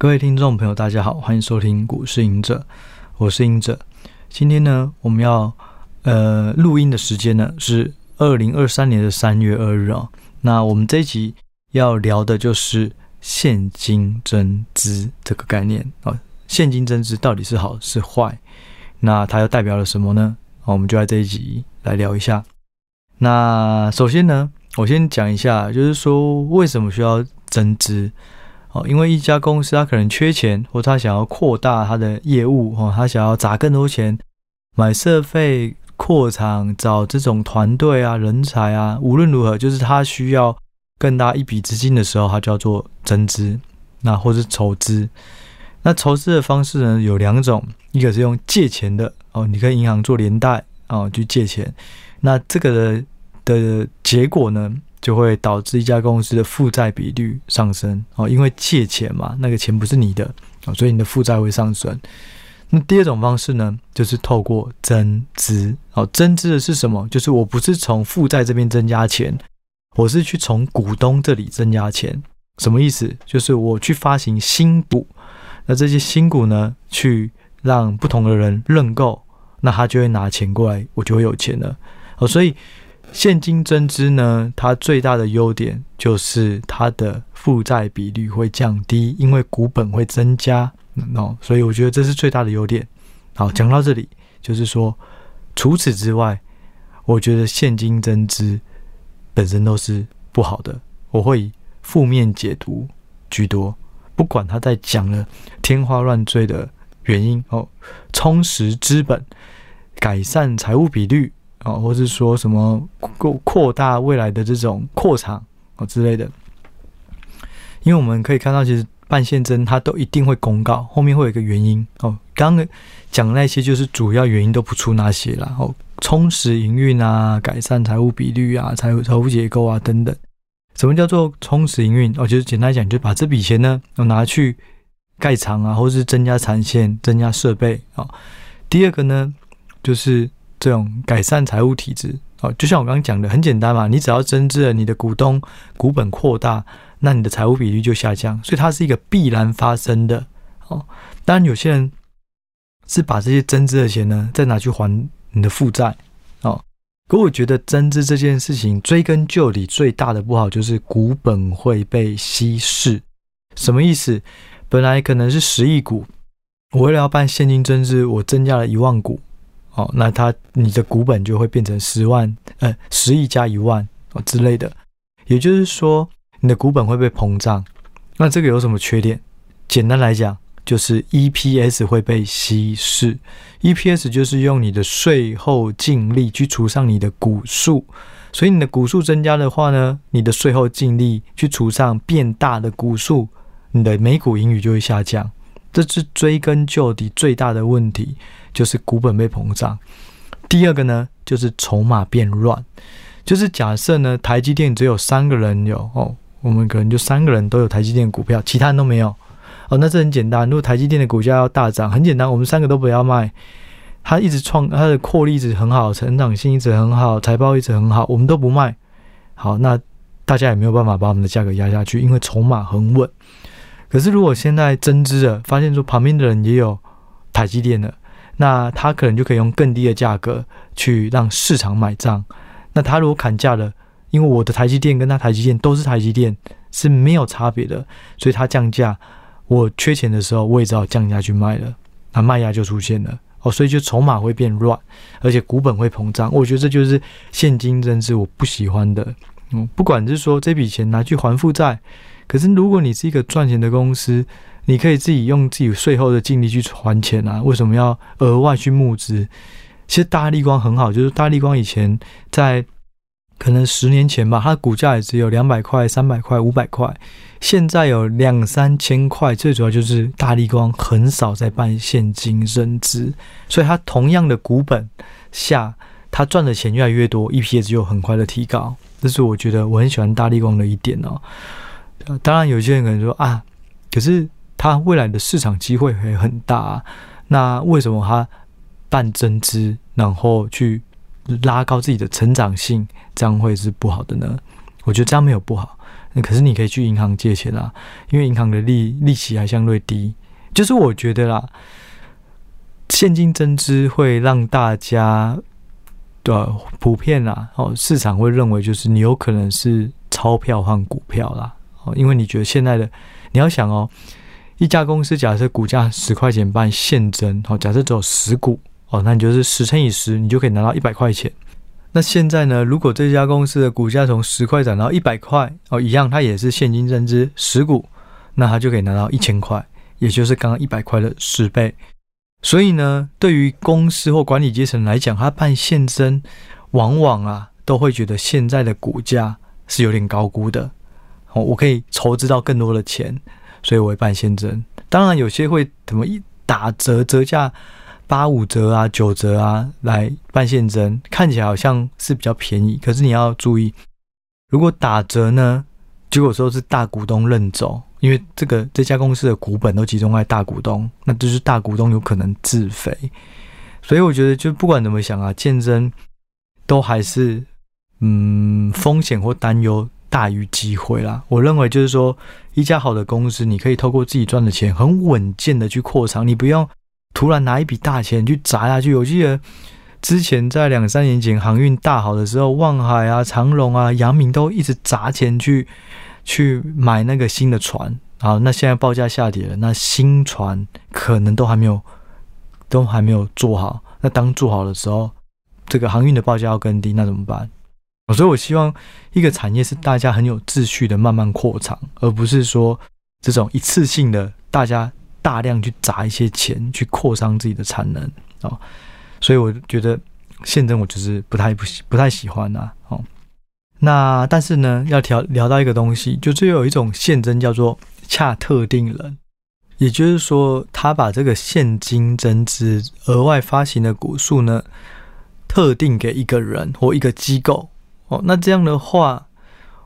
各位听众朋友，大家好，欢迎收听股市赢者，我是赢者。今天呢，我们要呃录音的时间呢是二零二三年的三月二日哦。那我们这一集要聊的就是现金增资这个概念哦。现金增资到底是好是坏？那它又代表了什么呢？我们就在这一集来聊一下。那首先呢，我先讲一下，就是说为什么需要增资因为一家公司它可能缺钱，或他想要扩大它的业务哦，他想要砸更多钱买设备、扩厂、找这种团队啊、人才啊，无论如何，就是他需要更大一笔资金的时候，它叫做增资，那或是筹资。那筹资的方式呢，有两种，一个是用借钱的哦，你跟银行做连带哦，去借钱。那这个的的结果呢，就会导致一家公司的负债比率上升哦，因为借钱嘛，那个钱不是你的哦，所以你的负债会上升。那第二种方式呢，就是透过增资哦，增资的是什么？就是我不是从负债这边增加钱，我是去从股东这里增加钱。什么意思？就是我去发行新股。那这些新股呢，去让不同的人认购，那他就会拿钱过来，我就会有钱了。哦，所以现金增资呢，它最大的优点就是它的负债比率会降低，因为股本会增加。哦，所以我觉得这是最大的优点。好，讲到这里，就是说，除此之外，我觉得现金增资本身都是不好的，我会以负面解读居多。不管他在讲了天花乱坠的原因哦，充实资本、改善财务比率哦，或是说什么扩扩大未来的这种扩厂哦之类的，因为我们可以看到，其实办现增它都一定会公告，后面会有一个原因哦。刚刚讲那些就是主要原因都不出那些了哦，充实营运啊，改善财务比率啊，财务财务结构啊等等。什么叫做充实营运？哦，就是简单讲，就把这笔钱呢，要拿去盖厂啊，或是增加产线、增加设备啊、哦。第二个呢，就是这种改善财务体制哦，就像我刚刚讲的，很简单嘛，你只要增资了，你的股东股本扩大，那你的财务比率就下降，所以它是一个必然发生的哦。当然，有些人是把这些增资的钱呢，再拿去还你的负债哦。可我觉得增资这件事情追根究底，最大的不好就是股本会被稀释。什么意思？本来可能是十亿股，我为了要办现金增资，我增加了一万股，哦，那它你的股本就会变成十万，呃，十亿加一万哦之类的。也就是说，你的股本会被膨胀。那这个有什么缺点？简单来讲。就是 EPS 会被稀释，EPS 就是用你的税后净利去除上你的股数，所以你的股数增加的话呢，你的税后净利去除上变大的股数，你的每股盈余就会下降。这是追根究底最大的问题，就是股本被膨胀。第二个呢，就是筹码变乱，就是假设呢，台积电只有三个人有哦，我们可能就三个人都有台积电股票，其他人都没有。哦，那这很简单。如果台积电的股价要大涨，很简单，我们三个都不要卖，它一直创它的扩利一直很好，成长性一直很好，财报一直很好，我们都不卖。好，那大家也没有办法把我们的价格压下去，因为筹码很稳。可是如果现在增资了，发现说旁边的人也有台积电了，那他可能就可以用更低的价格去让市场买账。那他如果砍价了，因为我的台积电跟他台积电都是台积电是没有差别的，所以他降价。我缺钱的时候，我也只好降价去卖了，那卖压就出现了哦，所以就筹码会变乱，而且股本会膨胀。我觉得这就是现金增资我不喜欢的。嗯，不管是说这笔钱拿去还负债，可是如果你是一个赚钱的公司，你可以自己用自己税后的净利去还钱啊，为什么要额外去募资？其实大立光很好，就是大立光以前在。可能十年前吧，它的股价也只有两百块、三百块、五百块，现在有两三千块。最主要就是大立光很少在办现金增资，所以它同样的股本下，它赚的钱越来越多，EPS 就很快的提高。这是我觉得我很喜欢大立光的一点哦。当然，有些人可能说啊，可是它未来的市场机会会很大，那为什么它办增资，然后去？拉高自己的成长性，这样会是不好的呢？我觉得这样没有不好。可是你可以去银行借钱啊，因为银行的利利息还相对低。就是我觉得啦，现金增资会让大家的普遍啦，哦，市场会认为就是你有可能是钞票换股票啦，哦，因为你觉得现在的你要想哦，一家公司假设股价十块钱办现增，哦，假设只有十股，哦，那你就是十乘以十，你就可以拿到一百块钱。那现在呢？如果这家公司的股价从十块涨到一百块哦，一样，它也是现金增资十股，那它就可以拿到一千块，也就是刚刚一百块的十倍。所以呢，对于公司或管理阶层来讲，他办现增，往往啊都会觉得现在的股价是有点高估的哦，我可以筹资到更多的钱，所以我会办现增。当然，有些会怎么一打折折价。八五折啊，九折啊，来办现增，看起来好像是比较便宜。可是你要注意，如果打折呢，结果说是大股东认走，因为这个这家公司的股本都集中在大股东，那就是大股东有可能自肥。所以我觉得，就不管怎么想啊，现增都还是嗯风险或担忧大于机会啦。我认为就是说，一家好的公司，你可以透过自己赚的钱，很稳健的去扩张，你不用。突然拿一笔大钱去砸下去，我记得之前在两三年前航运大好的时候，望海啊、长荣啊、阳明都一直砸钱去去买那个新的船。好，那现在报价下跌了，那新船可能都还没有都还没有做好。那当做好的时候，这个航运的报价要更低，那怎么办？所以我希望一个产业是大家很有秩序的慢慢扩张，而不是说这种一次性的大家。大量去砸一些钱去扩张自己的产能哦，所以我觉得现增我就是不太不喜不太喜欢呐哦。那但是呢，要聊聊到一个东西，就最有一种现增叫做恰特定人，也就是说，他把这个现金增资额外发行的股数呢，特定给一个人或一个机构哦。那这样的话。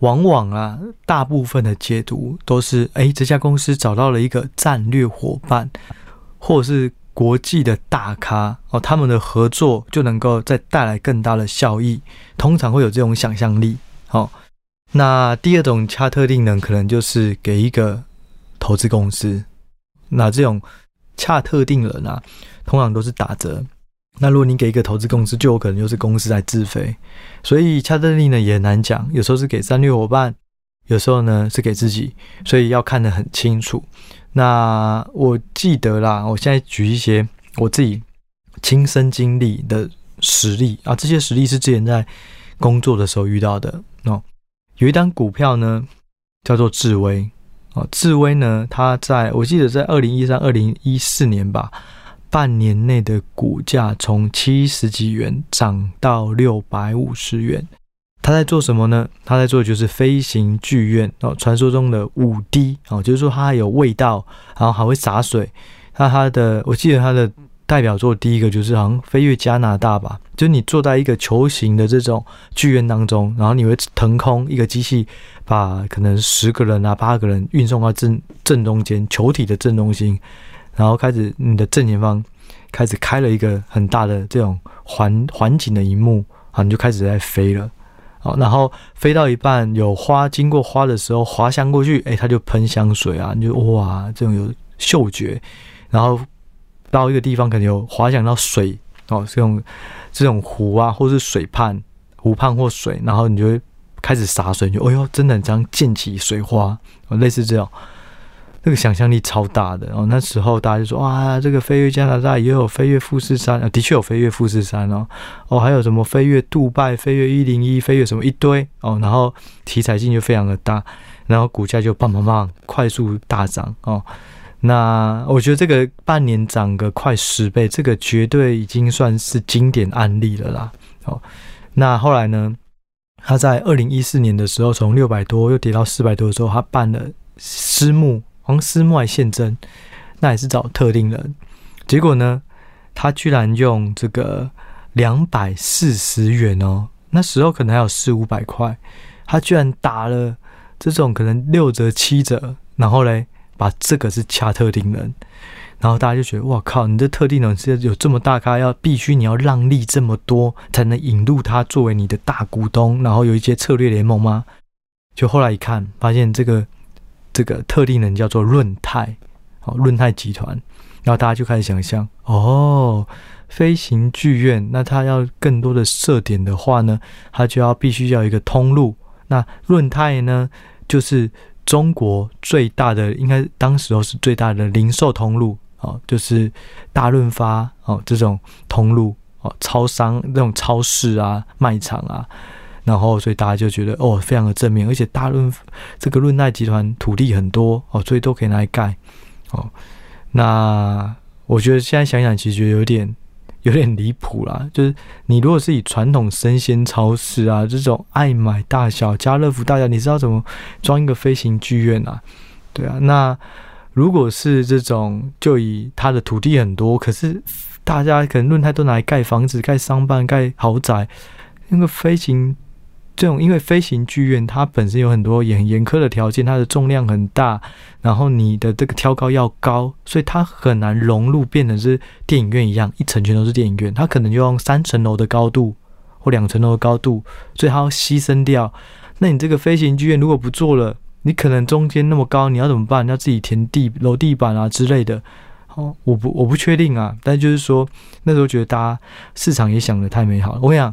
往往啊，大部分的解读都是：哎，这家公司找到了一个战略伙伴，或者是国际的大咖哦，他们的合作就能够再带来更大的效益。通常会有这种想象力。好，那第二种恰特定人，可能就是给一个投资公司。那这种恰特定人啊，通常都是打折。那如果你给一个投资公司，就有可能又是公司在自肥，所以恰特定呢也难讲，有时候是给战略伙伴，有时候呢是给自己，所以要看得很清楚。那我记得啦，我现在举一些我自己亲身经历的实例啊，这些实例是之前在工作的时候遇到的哦。有一单股票呢叫做智威哦，智威呢，它在我记得在二零一三、二零一四年吧。半年内的股价从七十几元涨到六百五十元，他在做什么呢？他在做的就是飞行剧院哦，传说中的五 D 哦，就是说它有味道，然后还会洒水。那它的，我记得它的代表作第一个就是好像飞越加拿大吧，就是你坐在一个球形的这种剧院当中，然后你会腾空一个机器，把可能十个人啊八个人运送到正正中间球体的正中心。然后开始，你的正前方开始开了一个很大的这种环环景的萤幕啊，你就开始在飞了，好，然后飞到一半有花经过花的时候滑翔过去，哎，它就喷香水啊，你就哇，这种有嗅觉，然后到一个地方可能有滑翔到水哦，这种这种湖啊，或是水畔湖畔或水，然后你就会开始洒水，就哎呦，真的这样溅起水花，类似这种。那个想象力超大的哦，那时候大家就说哇，这个飞越加拿大也有飞越富士山啊，的确有飞越富士山哦，哦，还有什么飞越杜拜、飞越一零一、飞越什么一堆哦，然后题材性就非常的大，然后股价就棒棒棒快速大涨哦。那我觉得这个半年涨个快十倍，这个绝对已经算是经典案例了啦。哦，那后来呢，他在二零一四年的时候，从六百多又跌到四百多的时候，他办了私募。黄丝卖现增，那也是找特定人。结果呢，他居然用这个两百四十元哦，那时候可能还有四五百块，他居然打了这种可能六折七折，然后嘞，把这个是掐特定人，然后大家就觉得哇靠，你这特定人是有这么大咖，要必须你要让利这么多才能引入他作为你的大股东，然后有一些策略联盟吗？就后来一看，发现这个这个特定人叫做润泰，哦，润泰集团。然后大家就开始想象，哦，飞行剧院，那它要更多的设点的话呢，它就要必须要一个通路。那润泰呢，就是中国最大的，应该当时候是最大的零售通路哦，就是大润发哦这种通路哦，超商那种超市啊、卖场啊，然后所以大家就觉得哦，非常的正面，而且大润这个润泰集团土地很多哦，所以都可以拿来盖哦。那我觉得现在想想，其实有点有点离谱啦。就是你如果是以传统生鲜超市啊这种爱买大小、家乐福大小，你知道怎么装一个飞行剧院啊？对啊。那如果是这种，就以它的土地很多，可是大家可能润泰都拿来盖房子、盖商办、盖豪宅，那个飞行。这种因为飞行剧院它本身有很多严严苛的条件，它的重量很大，然后你的这个挑高要高，所以它很难融入，变成是电影院一样，一层全都是电影院。它可能就用三层楼的高度或两层楼的高度，所以它要牺牲掉。那你这个飞行剧院如果不做了，你可能中间那么高，你要怎么办？要自己填地楼地板啊之类的。哦，我不我不确定啊，但就是说那时候觉得大家市场也想得太美好了。我跟你讲。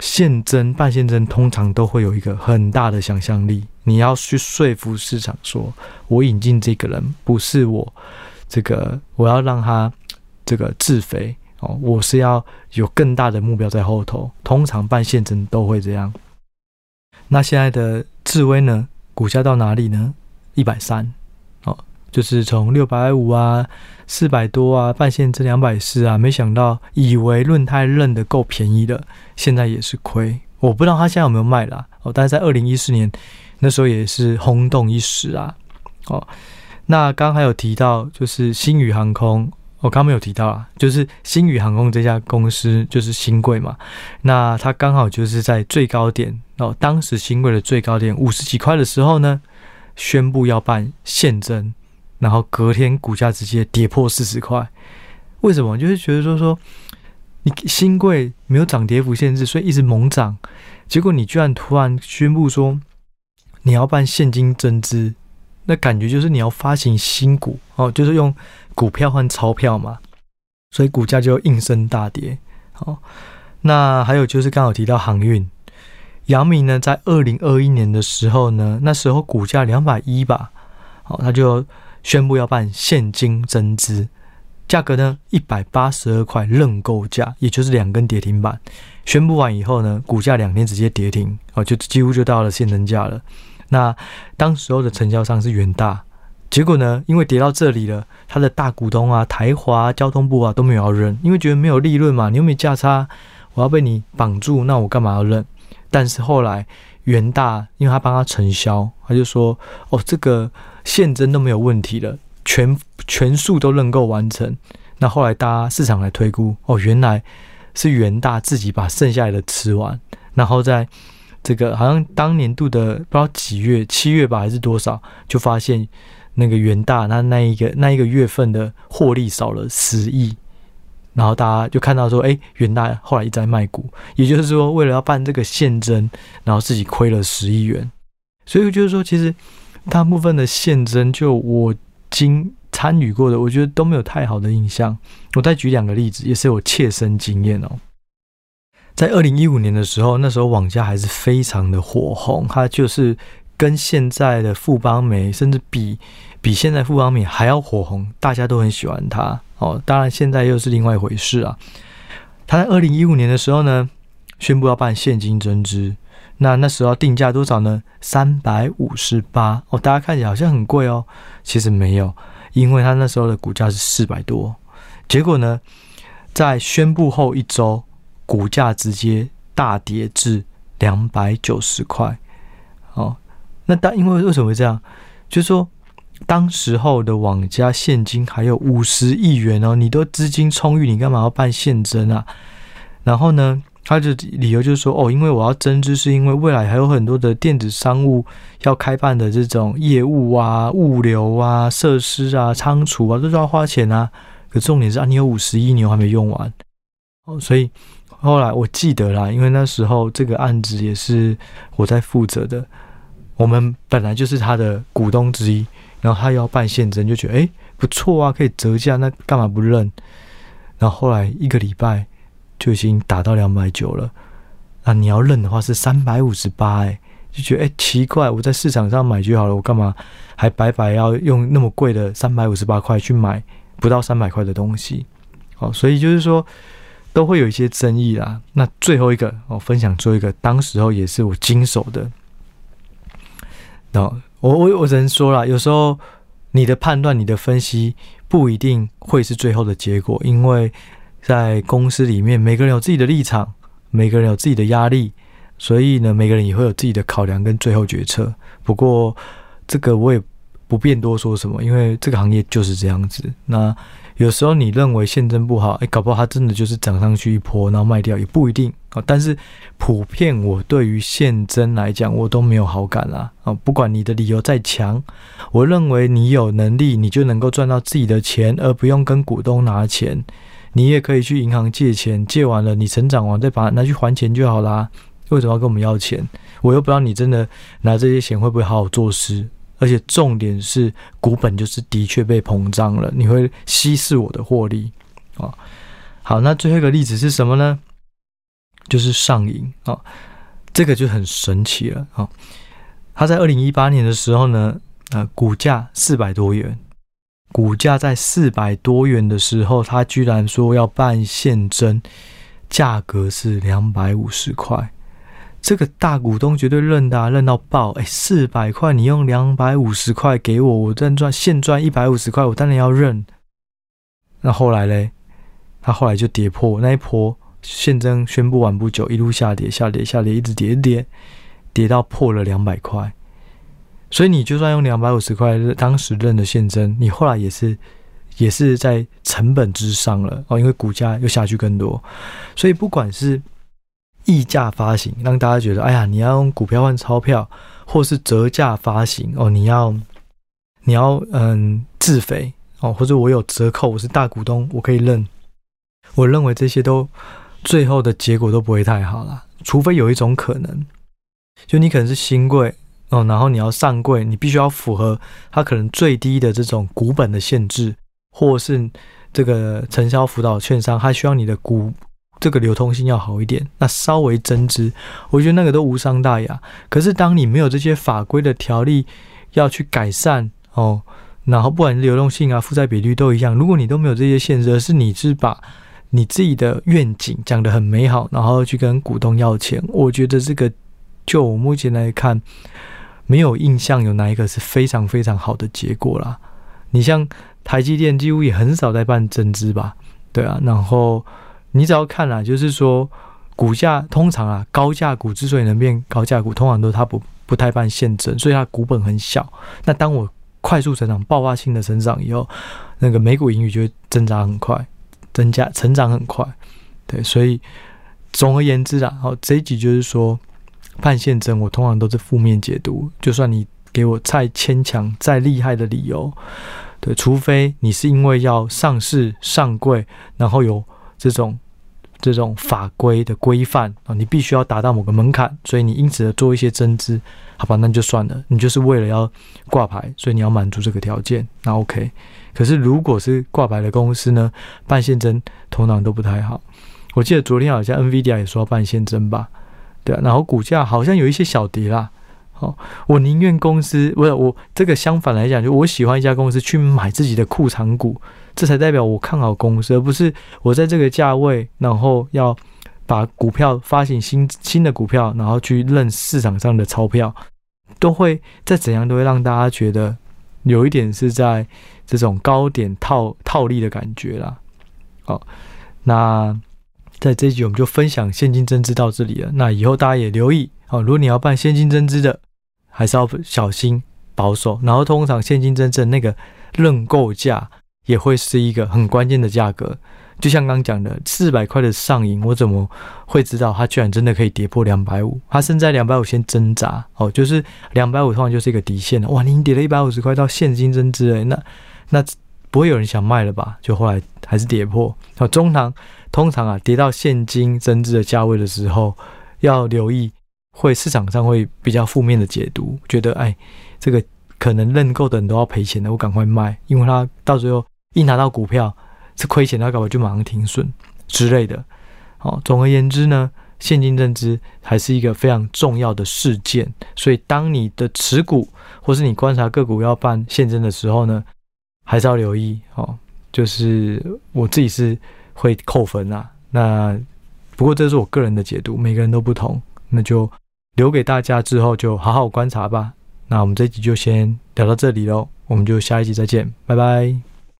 现征办现征通常都会有一个很大的想象力，你要去说服市场说，我引进这个人不是我这个，我要让他这个自肥哦，我是要有更大的目标在后头。通常办现征都会这样。那现在的智威呢，股价到哪里呢？一百三哦，就是从六百五啊。四百多啊，办现征两百四啊，没想到以为润泰认得够便宜的，现在也是亏。我不知道他现在有没有卖啦。哦，但是在二零一四年那时候也是轰动一时啊。哦，那刚刚还有提到就是星宇航空，我刚刚没有提到啊，就是星宇航空这家公司就是新贵嘛，那它刚好就是在最高点哦，当时新贵的最高点五十几块的时候呢，宣布要办现征。然后隔天股价直接跌破四十块，为什么？就是觉得说说你新贵没有涨跌幅限制，所以一直猛涨。结果你居然突然宣布说你要办现金增资，那感觉就是你要发行新股哦，就是用股票换钞票嘛。所以股价就应声大跌。好，那还有就是刚好提到航运，阳明呢，在二零二一年的时候呢，那时候股价两百一吧，好，他就。宣布要办现金增资，价格呢一百八十二块认购价，也就是两根跌停板。宣布完以后呢，股价两天直接跌停，哦，就几乎就到了现增价了。那当时候的成交商是元大，结果呢，因为跌到这里了，他的大股东啊，台华交通部啊都没有要认，因为觉得没有利润嘛，你又没价差，我要被你绑住，那我干嘛要认？但是后来元大，因为他帮他承销，他就说，哦，这个。现征都没有问题了，全全数都认购完成。那后来大家市场来推估，哦，原来是元大自己把剩下来的吃完，然后在这个好像当年度的不知道几月，七月吧还是多少，就发现那个元大那那一个那一个月份的获利少了十亿，然后大家就看到说，哎，元大后来一直在卖股，也就是说为了要办这个现征，然后自己亏了十亿元。所以就是说，其实。大部分的现征，就我经参与过的，我觉得都没有太好的印象。我再举两个例子，也是有切身经验哦。在二零一五年的时候，那时候网家还是非常的火红，它就是跟现在的富邦美，甚至比比现在富邦美还要火红，大家都很喜欢它哦。当然，现在又是另外一回事啊。他在二零一五年的时候呢，宣布要办现金增资。那那时候定价多少呢？三百五十八哦，大家看起来好像很贵哦，其实没有，因为他那时候的股价是四百多。结果呢，在宣布后一周，股价直接大跌至两百九十块。那当因为为什么会这样？就是说，当时候的网家现金还有五十亿元哦，你都资金充裕，你干嘛要办现征啊？然后呢？他的理由就是说，哦，因为我要增资，是因为未来还有很多的电子商务要开办的这种业务啊、物流啊、设施啊、仓储啊，都是要花钱啊。可重点是啊，你有五十亿，你还没用完哦。所以后来我记得啦，因为那时候这个案子也是我在负责的，我们本来就是他的股东之一，然后他要办现增，就觉得诶不错啊，可以折价，那干嘛不认？然后后来一个礼拜就已经达到两百九了，那你要认的话是三百五十八，哎，就觉得诶奇怪，我在市场上买就好了，我干嘛还白白要用那么贵的三百五十八块去买不到三百块的东西？哦，所以就是说。都会有一些争议啦。那最后一个，我分享最后一个，当时候也是我经手的。那我我我只能说啦，有时候你的判断、你的分析不一定会是最后的结果，因为在公司里面，每个人有自己的立场，每个人有自己的压力，所以呢，每个人也会有自己的考量跟最后决策。不过这个我也不便多说什么，因为这个行业就是这样子。那。有时候你认为现增不好，哎，搞不好它真的就是涨上去一波，然后卖掉也不一定啊。但是普遍我对于现增来讲，我都没有好感啦啊。不管你的理由再强，我认为你有能力，你就能够赚到自己的钱，而不用跟股东拿钱。你也可以去银行借钱，借完了你成长完再把它拿去还钱就好啦。为什么要跟我们要钱？我又不知道你真的拿这些钱会不会好好做事。而且重点是股本就是的确被膨胀了，你会稀释我的获利啊。好，那最后一个例子是什么呢？就是上银啊，这个就很神奇了啊。他在二零一八年的时候呢，呃，股价四百多元，股价在四百多元的时候，他居然说要办现增，价格是两百五十块。这个大股东绝对认的、啊，认到爆！哎，四百块你用两百五十块给我，我再赚现赚一百五十块，我当然要认。那后来嘞，他后来就跌破那一波，现增宣布完不久，一路下跌，下跌，下跌，一直跌，跌，跌到破了两百块。所以你就算用两百五十块当时认的现增，你后来也是也是在成本之上了哦，因为股价又下去更多，所以不管是。溢价发行让大家觉得，哎呀，你要用股票换钞票，或是折价发行哦，你要你要嗯自肥哦，或者我有折扣，我是大股东，我可以认。我认为这些都最后的结果都不会太好啦，除非有一种可能，就你可能是新贵哦，然后你要上柜，你必须要符合它可能最低的这种股本的限制，或是这个承销辅导券商，它需要你的股。这个流通性要好一点，那稍微增资，我觉得那个都无伤大雅。可是当你没有这些法规的条例要去改善哦，然后不管流动性啊、负债比率都一样，如果你都没有这些限制，而是你是把你自己的愿景讲得很美好，然后去跟股东要钱，我觉得这个就我目前来看，没有印象有哪一个是非常非常好的结果啦。你像台积电几乎也很少在办增资吧？对啊，然后。你只要看啊，就是说，股价通常啊，高价股之所以能变高价股，通常都是它不不太办现增，所以它股本很小。那当我快速成长、爆发性的成长以后，那个每股盈余就会增长很快，增加成长很快。对，所以总而言之啊，好，这一集就是说，办现增我通常都是负面解读。就算你给我再牵强、再厉害的理由，对，除非你是因为要上市上柜，然后有。这种这种法规的规范啊，你必须要达到某个门槛，所以你因此而做一些增资，好吧，那就算了。你就是为了要挂牌，所以你要满足这个条件，那 OK。可是如果是挂牌的公司呢，办现增通常都不太好。我记得昨天好像 NVIDIA 也说要办现增吧，对啊，然后股价好像有一些小跌啦。好，我宁愿公司，不是我这个相反来讲，就我喜欢一家公司去买自己的库藏股。这才代表我看好公司，而不是我在这个价位，然后要把股票发行新新的股票，然后去认市场上的钞票，都会再怎样都会让大家觉得有一点是在这种高点套套利的感觉啦。好，那在这一集我们就分享现金增资到这里了。那以后大家也留意哦，如果你要办现金增资的，还是要小心保守。然后通常现金增资那个认购价。也会是一个很关键的价格，就像刚讲的四百块的上影，我怎么会知道它居然真的可以跌破两百五？它现在两百五先挣扎哦，就是两百五通常就是一个底线了。哇，你跌了一百五十块到现金增资诶，那那不会有人想卖了吧？就后来还是跌破。哦，中堂通常啊跌到现金增资的价位的时候，要留意会市场上会比较负面的解读，觉得哎，这个可能认购的人都要赔钱的，我赶快卖，因为他到最后一拿到股票是亏钱，他搞不就马上停损之类的。好，总而言之呢，现金认知还是一个非常重要的事件，所以当你的持股或是你观察个股要办现金的时候呢，还是要留意哦。就是我自己是会扣分啊，那不过这是我个人的解读，每个人都不同，那就留给大家之后就好好观察吧。那我们这一集就先聊到这里喽，我们就下一集再见，拜拜。